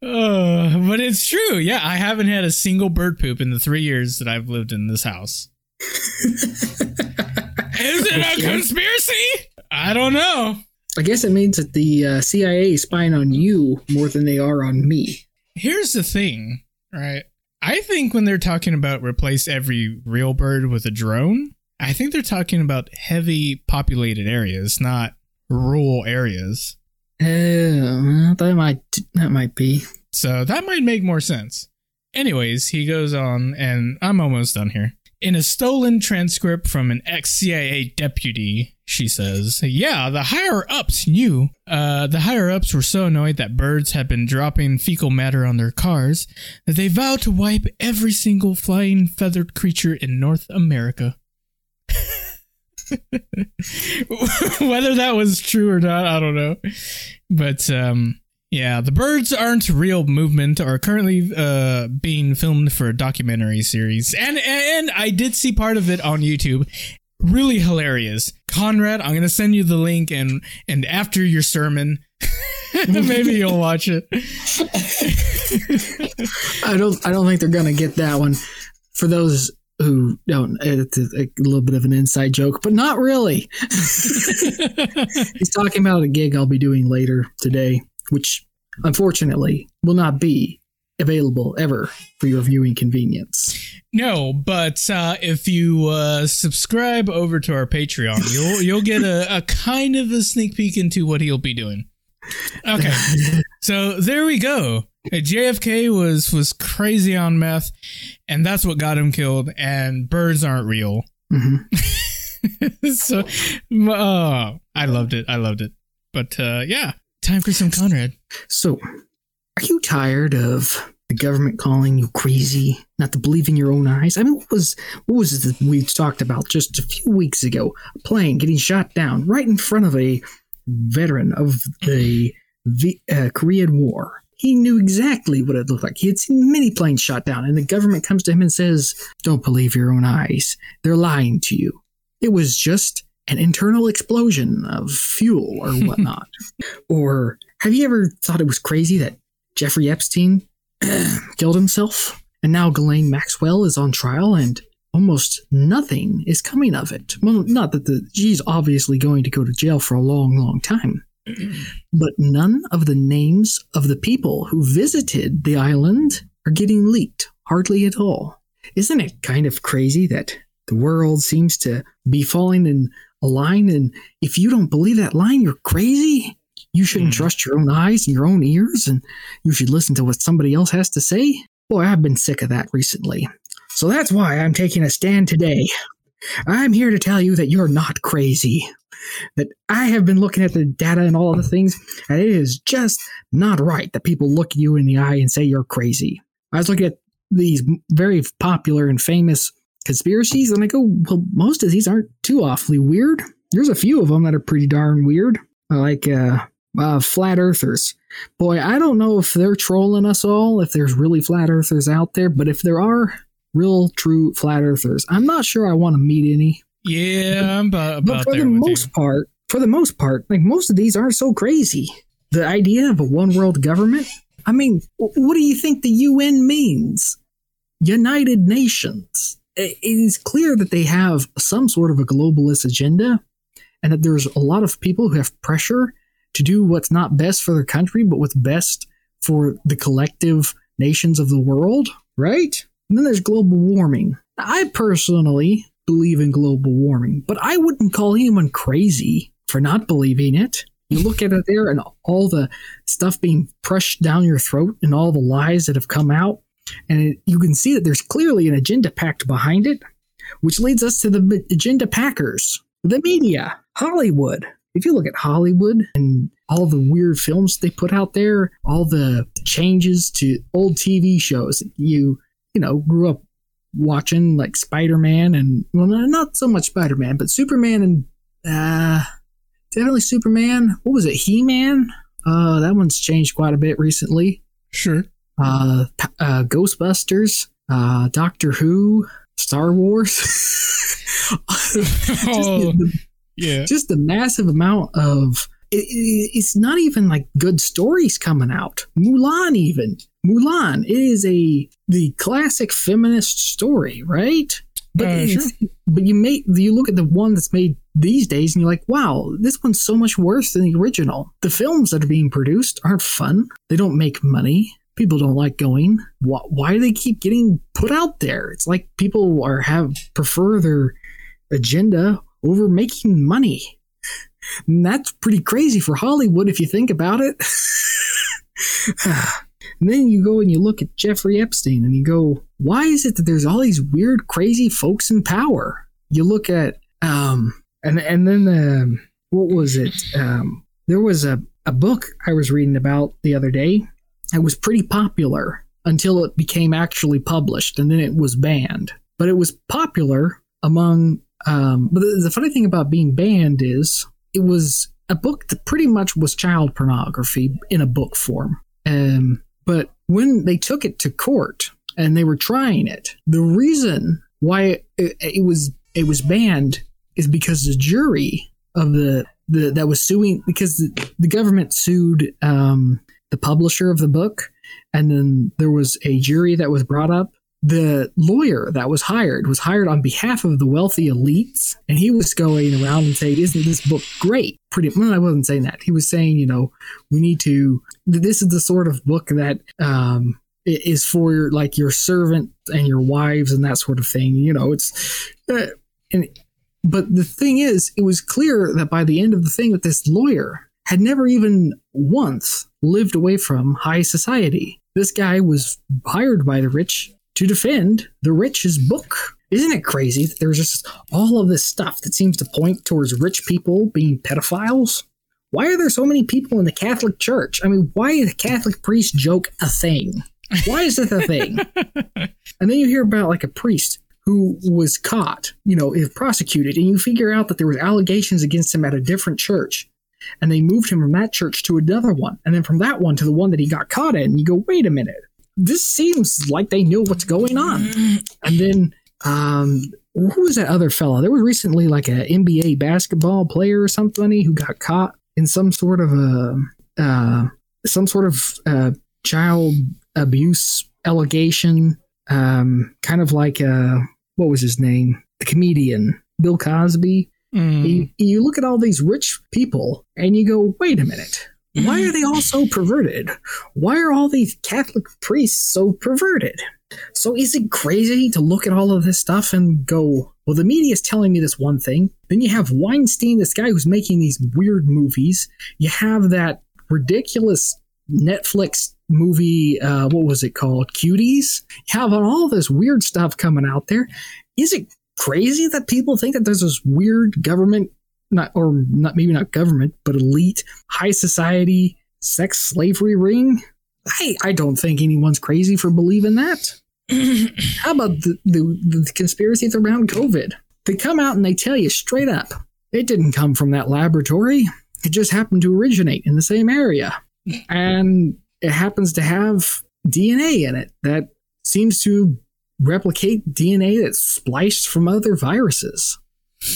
Uh, but it's true. Yeah, I haven't had a single bird poop in the three years that I've lived in this house. [laughs] Is it a conspiracy? I don't know. I guess it means that the uh, CIA is spying on you more than they are on me. Here's the thing, right? I think when they're talking about replace every real bird with a drone, I think they're talking about heavy populated areas, not rural areas. Uh, that might that might be. So that might make more sense. Anyways, he goes on, and I'm almost done here. In a stolen transcript from an ex CIA deputy, she says, Yeah, the higher ups knew. Uh, the higher ups were so annoyed that birds had been dropping fecal matter on their cars that they vowed to wipe every single flying feathered creature in North America. [laughs] Whether that was true or not, I don't know. But um, yeah, the birds aren't real movement are currently uh, being filmed for a documentary series, and and I did see part of it on YouTube. Really hilarious, Conrad. I'm gonna send you the link, and and after your sermon, [laughs] maybe you'll watch it. [laughs] I don't. I don't think they're gonna get that one. For those who don't, eh, it's a, a little bit of an inside joke, but not really. [laughs] He's talking about a gig I'll be doing later today, which unfortunately will not be available ever for your viewing convenience. No, but uh, if you uh, subscribe over to our Patreon, you'll [laughs] you'll get a, a kind of a sneak peek into what he'll be doing. Okay, [laughs] so there we go. Uh, JFK was was crazy on meth, and that's what got him killed. And birds aren't real. hmm [laughs] so, oh, I loved it. I loved it. But uh, yeah, time for some Conrad. So, are you tired of the government calling you crazy, not to believe in your own eyes? I mean, what was what was it that we talked about just a few weeks ago? A plane getting shot down right in front of a veteran of the v- uh, Korean War. He knew exactly what it looked like. He had seen many planes shot down, and the government comes to him and says, "Don't believe your own eyes. They're lying to you. It was just." An internal explosion of fuel or [laughs] whatnot. Or have you ever thought it was crazy that Jeffrey Epstein [clears throat] killed himself? And now Ghislaine Maxwell is on trial and almost nothing is coming of it. Well, not that the she's obviously going to go to jail for a long, long time. [clears throat] But none of the names of the people who visited the island are getting leaked, hardly at all. Isn't it kind of crazy that the world seems to be falling in a line and if you don't believe that line, you're crazy? You shouldn't Hmm. trust your own eyes and your own ears, and you should listen to what somebody else has to say. Boy, I've been sick of that recently. So that's why I'm taking a stand today. I'm here to tell you that you're not crazy. That I have been looking at the data and all of the things, and it is just not right that people look you in the eye and say you're crazy. I was looking at these very popular and famous conspiracies, and I go, well, most of these aren't too awfully weird. There's a few of them that are pretty darn weird, like uh, uh, flat earthers. Boy, I don't know if they're trolling us all, if there's really flat earthers out there, but if there are real, true flat earthers, I'm not sure I want to meet any. Yeah, I'm about, But about for the most you. part, for the most part, like most of these aren't so crazy. The idea of a one world government, I mean, what do you think the UN means? United Nations. It is clear that they have some sort of a globalist agenda and that there's a lot of people who have pressure to do what's not best for their country, but what's best for the collective nations of the world, right? And then there's global warming. I personally believe in global warming, but I wouldn't call anyone crazy for not believing it. You look at it there and all the stuff being pushed down your throat and all the lies that have come out, and it, you can see that there's clearly an agenda packed behind it, which leads us to the agenda packers, the media, Hollywood. If you look at Hollywood and all the weird films they put out there, all the changes to old TV shows you you know grew up watching, like Spider Man and well, not so much Spider Man, but Superman and uh, definitely Superman. What was it? He Man. Uh, that one's changed quite a bit recently. Sure. Uh, uh Ghostbusters, uh, Doctor Who, Star Wars. [laughs] [laughs] oh, yeah. just the massive amount of it, it, it's not even like good stories coming out. Mulan, even Mulan, it is a the classic feminist story, right? But Uh, sure. but you make you look at the one that's made these days, and you're like, wow, this one's so much worse than the original. The films that are being produced aren't fun. They don't make money. People don't like going. Why, why do they keep getting put out there? It's like people are have prefer their agenda over making money. And that's pretty crazy for Hollywood if you think about it. and [sighs] then you go and you look at Jeffrey Epstein and you go, why is it that there's all these weird, crazy folks in power? You look at, um, and and then um, what was it? Um, there was a, a book I was reading about the other day. It was pretty popular until it became actually published, and then it was banned. But it was popular among. Um, but the, the funny thing about being banned is it was a book that pretty much was child pornography in a book form. Um, but when they took it to court and they were trying it, the reason why it, it was it was banned is because the jury of the, the that was suing because the, the government sued um, the publisher of the book, and then there was a jury that was brought up the lawyer that was hired was hired on behalf of the wealthy elites and he was going around and saying isn't this book great? Pretty well i wasn't saying that. He was saying you know we need to this is the sort of book that um is for your, like your servant and your wives and that sort of thing. You know it's uh, and but the thing is it was clear that by the end of the thing that this lawyer had never even once lived away from high society. This guy was hired by the rich to defend the rich's book. Isn't it crazy that there's just all of this stuff that seems to point towards rich people being pedophiles? Why are there so many people in the Catholic Church? I mean, why is a Catholic priest joke a thing? Why is it a thing? [laughs] and then you hear about like a priest who was caught, you know, is prosecuted, and you figure out that there was allegations against him at a different church. And they moved him from that church to another one, and then from that one to the one that he got caught in. And you go, wait a minute, this seems like they knew what's going on. And then, um, who was that other fella? There was recently like an NBA basketball player or something who got caught in some sort of a, uh, some sort of uh, child abuse allegation. Um, kind of like uh, what was his name? The comedian Bill Cosby. Mm. You, you look at all these rich people and you go, wait a minute. Why are [laughs] they all so perverted? Why are all these Catholic priests so perverted? So is it crazy to look at all of this stuff and go, well, the media is telling me this one thing. Then you have Weinstein, this guy who's making these weird movies. You have that ridiculous Netflix movie, uh, what was it called? Cuties. You have all this weird stuff coming out there. Is it crazy that people think that there's this weird government not or not maybe not government, but elite high society sex slavery ring. I I don't think anyone's crazy for believing that. [laughs] How about the, the the conspiracies around COVID? They come out and they tell you straight up it didn't come from that laboratory. It just happened to originate in the same area, and it happens to have DNA in it that seems to replicate DNA that's spliced from other viruses.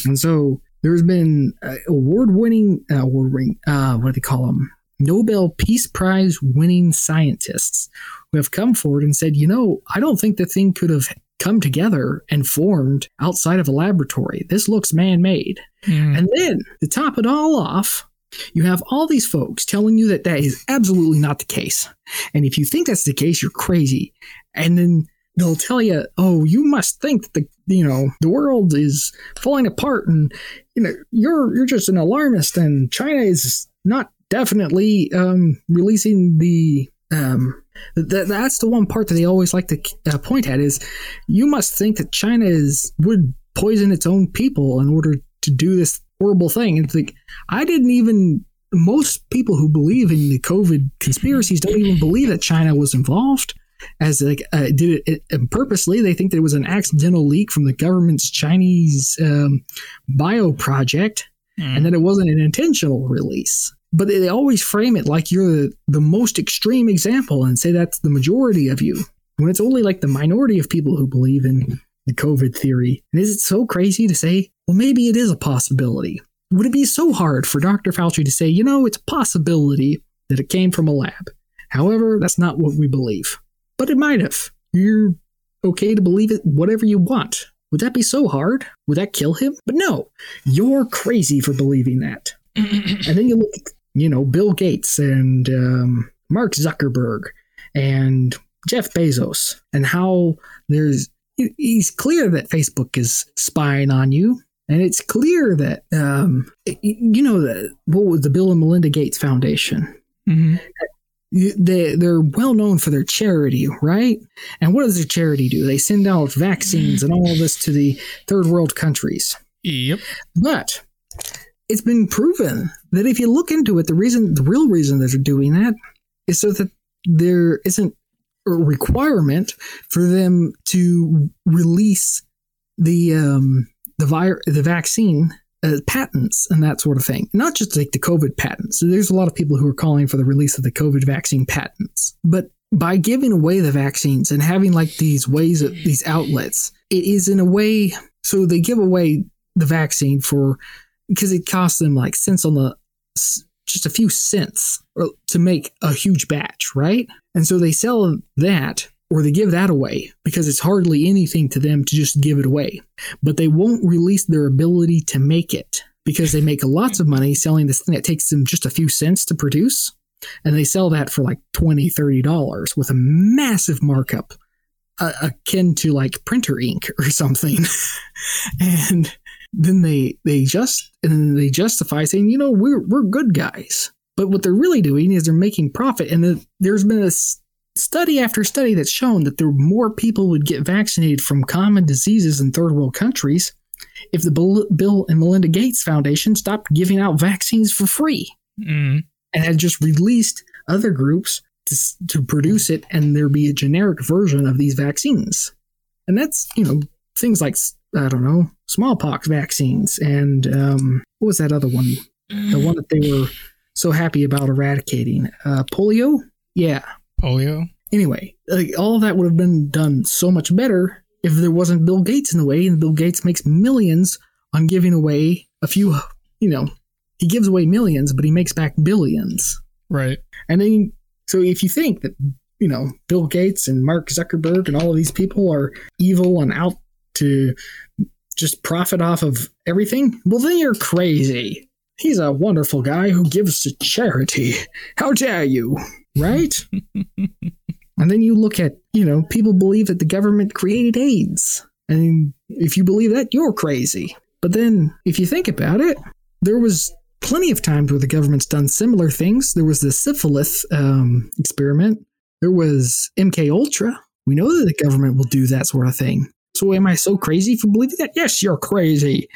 And so there's been uh, award-winning, uh, award-winning, uh, what do they call them? Nobel Peace Prize winning scientists who have come forward and said, you know, I don't think the thing could have come together and formed outside of a laboratory. This looks man-made. Mm. And then to top it all off, You have all these folks telling you that that is absolutely not the case. And if you think that's the case, you're crazy. And then they'll tell you, "Oh, you must think that the you know the world is falling apart, and you know you're you're just an alarmist, and China is not definitely um, releasing the um, th- that's the one part that they always like to uh, point at is you must think that China is would poison its own people in order to do this horrible thing. And it's like I didn't even most people who believe in the COVID conspiracies don't even believe that China was involved. As like uh, did it, it, purposely, they think that it was an accidental leak from the government's Chinese um, bio project, mm. and that it wasn't an intentional release but they always frame it like you're the, the most extreme example and say that's the majority of you when it's only like the minority of people who believe in the COVID theory. And is it so crazy to say, well, maybe it is a possibility? Would it be so hard for Dr. Fauci to say, you know, it's a possibility that it came from a lab? However, that's not what we believe. But it might have. You're okay to believe it whatever you want. Would that be so hard? Would that kill him? But no, you're crazy for believing that. and then you look you know, Bill Gates and um, Mark Zuckerberg and Jeff Bezos, and how there's he's clear that Facebook is spying on you. And it's clear that, um, you know, the, what was the Bill and Melinda Gates Foundation? Mm-hmm. They, they're well known for their charity, right? And what does their charity do? They send out vaccines and all of this to the third world countries. Yep. But it's been proven that if you look into it, the reason, the real reason that they're doing that is so that there isn't a requirement for them to release the um, the vir- the vaccine uh, patents and that sort of thing. Not just like the COVID patents. There's a lot of people who are calling for the release of the COVID vaccine patents, but by giving away the vaccines and having like these ways of these outlets, it is in a way so they give away the vaccine for because it costs them like cents on the just a few cents to make a huge batch, right? And so they sell that or they give that away because it's hardly anything to them to just give it away. But they won't release their ability to make it because they make lots of money selling this thing that takes them just a few cents to produce. And they sell that for like $20, $30 with a massive markup uh, akin to like printer ink [laughs] or something. and then they they just and they justify saying, you know, we're we're good guys. But what they're really doing is they're making profit. And the, there's been a study after study that's shown that there more people would get vaccinated from common diseases in third world countries if the Bill and Melinda Gates Foundation stopped giving out vaccines for free mm. and had just released other groups to, to produce it and there be a generic version of these vaccines. And that's, you know, things like I don't know, smallpox vaccines, and um, what was that other one? The one that they were so happy about eradicating, uh, polio. Yeah, polio. Anyway, like, all that would have been done so much better if there wasn't Bill Gates in the way, and Bill Gates makes millions on giving away a few. You know, he gives away millions, but he makes back billions. Right. And then, so if you think that you know Bill Gates and Mark Zuckerberg and all of these people are evil and out to just profit off of everything, well, then you're crazy. He's a wonderful guy who gives to charity. How dare you? Right? and then you look at, you know, people believe that the government created AIDS. And if you believe that, you're crazy. But then, if you think about it, there was plenty of times where the government's done similar things. There was the syphilis um, experiment. There was MK Ultra. We know that the government will do that sort of thing. So am I so crazy for believing that? Yes, you're crazy.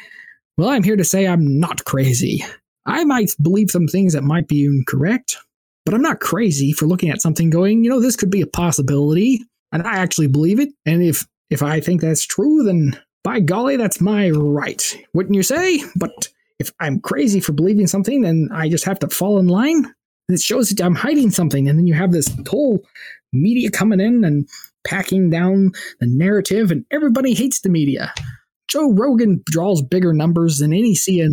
Well, I'm here to say I'm not crazy. I might believe some things that might be incorrect, but I'm not crazy for looking at something going, you know, this could be a possibility, and I actually believe it. And if if I think that's true, then by golly, that's my right. Wouldn't you say? But if I'm crazy for believing something, then I just have to fall in line. It shows that I'm hiding something, and then you have this whole media coming in and packing down the narrative, and everybody hates the media. Joe Rogan draws bigger numbers than any CNN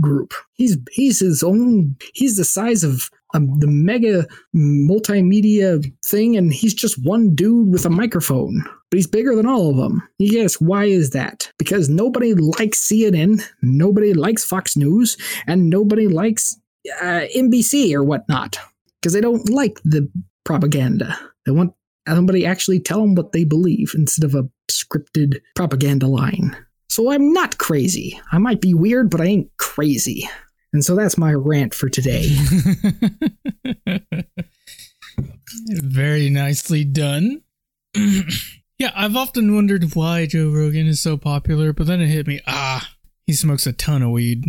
group. He's he's his own. He's the size of the mega multimedia thing, and he's just one dude with a microphone. But he's bigger than all of them. Yes, why is that? Because nobody likes CNN, nobody likes Fox News, and nobody likes uh, NBC or whatnot because they don't like the propaganda. They want somebody actually tell them what they believe instead of a scripted propaganda line. So I'm not crazy. I might be weird, but I ain't crazy. And so that's my rant for today. [laughs] Very nicely done. [clears throat] yeah, I've often wondered why Joe Rogan is so popular, but then it hit me ah, he smokes a ton of weed.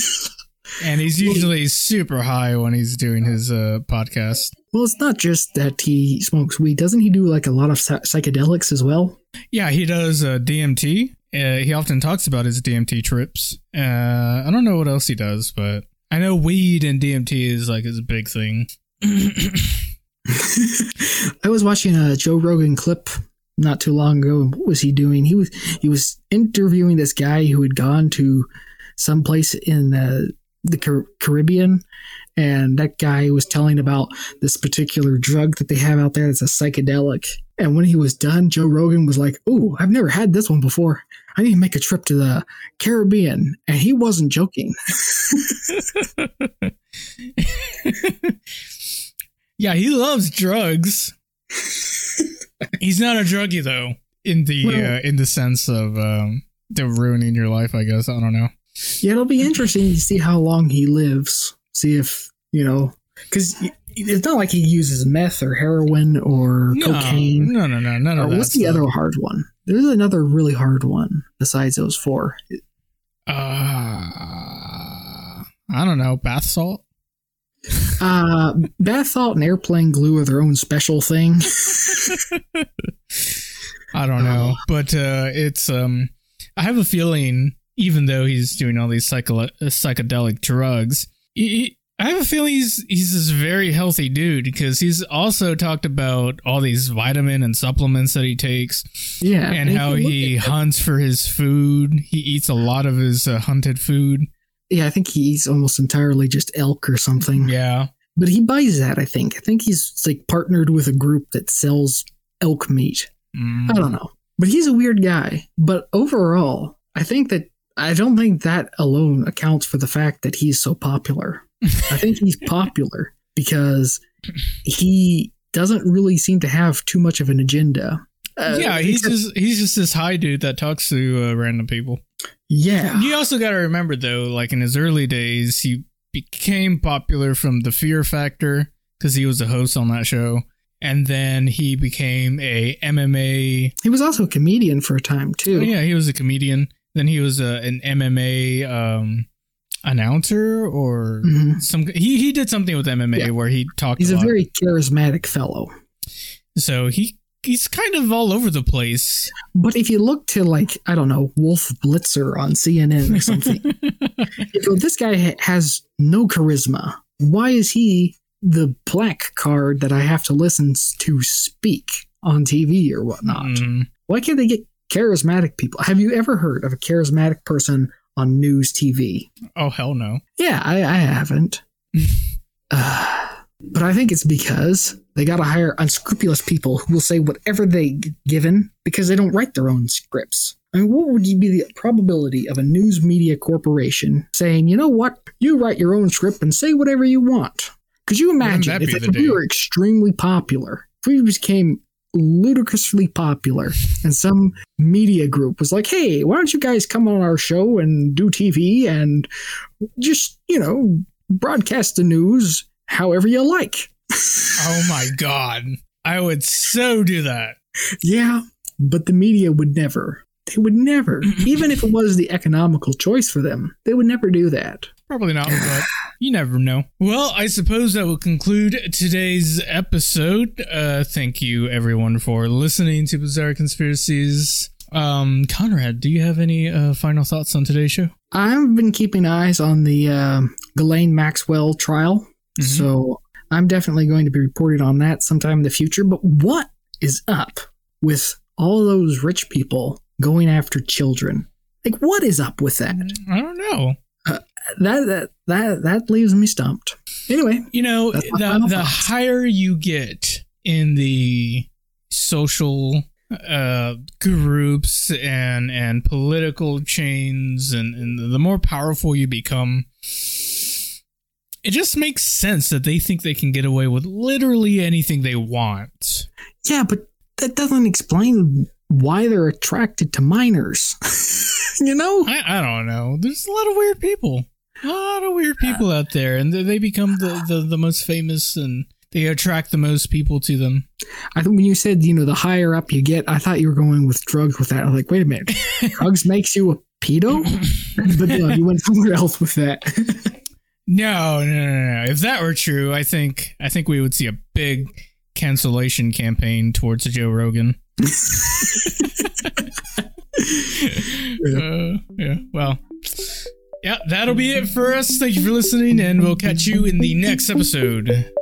[laughs] and he's usually super high when he's doing his uh, podcast. Well, it's not just that he smokes weed. Doesn't he do like a lot of psychedelics as well? Yeah, he does uh, DMT. Uh, he often talks about his DMT trips. Uh, I don't know what else he does, but I know weed and DMT is like his big thing. [laughs] I was watching a Joe Rogan clip not too long ago. What was he doing? He was he was interviewing this guy who had gone to some place in the, the Car- Caribbean, and that guy was telling about this particular drug that they have out there that's a psychedelic. And when he was done, Joe Rogan was like, "Oh, I've never had this one before. I need to make a trip to the Caribbean." And he wasn't joking. [laughs] Yeah, he loves drugs. He's not a druggie though, in the well, uh, in the sense of um, the ruining your life. I guess I don't know. Yeah, it'll be interesting to see how long he lives. See if you know, because it's not like he uses meth or heroin or no, cocaine. No, no, no, no. What's the other hard one? There's another really hard one besides those four. Uh, I don't know. Bath salt. Uh, bath salt and airplane glue are their own special thing. [laughs] I don't know, uh, but uh, it's um, I have a feeling even though he's doing all these psycho- psychedelic drugs, he, I have a feeling he's he's this very healthy dude because he's also talked about all these vitamin and supplements that he takes. Yeah, and how he hunts for his food. He eats a lot of his uh, hunted food. Yeah, I think he eats almost entirely just elk or something. Yeah. But he buys that, I think. I think he's like partnered with a group that sells elk meat. Mm. I don't know. But he's a weird guy. But overall, I think that I don't think that alone accounts for the fact that he's so popular. I think he's popular because he doesn't really seem to have too much of an agenda. Uh, yeah, he's just he's just this high dude that talks to uh, random people. Yeah. You also got to remember though, like in his early days, he became popular from the Fear Factor because he was a host on that show, and then he became a MMA. He was also a comedian for a time too. Oh, yeah, he was a comedian. Then he was a, an MMA um, announcer or mm-hmm. some. He he did something with MMA yeah. where he talked. He's a, a very charismatic fellow. So he he's kind of all over the place. But if you look to like I don't know Wolf Blitzer on CNN or something, [laughs] know, this guy has no charisma. Why is he the black card that I have to listen to speak on TV or whatnot? Mm. Why can't they get charismatic people? Have you ever heard of a charismatic person on news TV? Oh hell no. Yeah, I, I haven't. [laughs] uh, but I think it's because they got to hire unscrupulous people who will say whatever they given because they don't write their own scripts. I mean, what would be the probability of a news media corporation saying, you know what, you write your own script and say whatever you want? Could you imagine if, if we were extremely popular, if we became ludicrously popular and some media group was like, hey, why don't you guys come on our show and do TV and just, you know, broadcast the news however you like? oh my god. I would so do that. Yeah, but the media would never. They would never. [laughs] Even if it was the economical choice for them, they would never do that. Probably not, but you never know. Well, I suppose that will conclude today's episode. Uh, thank you, everyone, for listening to Bizarre Conspiracies. Um, Conrad, do you have any uh, final thoughts on today's show? I've been keeping eyes on the uh, Ghislaine Maxwell trial. Mm-hmm. So I'm definitely going to be reported on that sometime in the future. But what is up with all those rich people going after children? Like, what is up with that? I don't know. That that that that leaves me stumped. Anyway, you know, the the higher you get in the social uh, groups and and political chains, and, and the more powerful you become, it just makes sense that they think they can get away with literally anything they want. Yeah, but that doesn't explain why they're attracted to minors. [laughs] you know? I, I don't know. There's a lot of weird people. A lot of weird people out there, and they- become the, the, the most famous and they attract the most people to them. I think when you said, you know, the higher up you get, I thought you were going with drugs with that. I was like, wait a minute, [laughs] drugs makes you a pedo? [laughs] but no, you went somewhere else with that. No, no, no, no. If that were true, I think I think we would see a big cancellation campaign towards Joe Rogan. [laughs] uh, yeah. Well. Yeah, that'll be it for us. Thank you for listening, and we'll catch you in the next episode.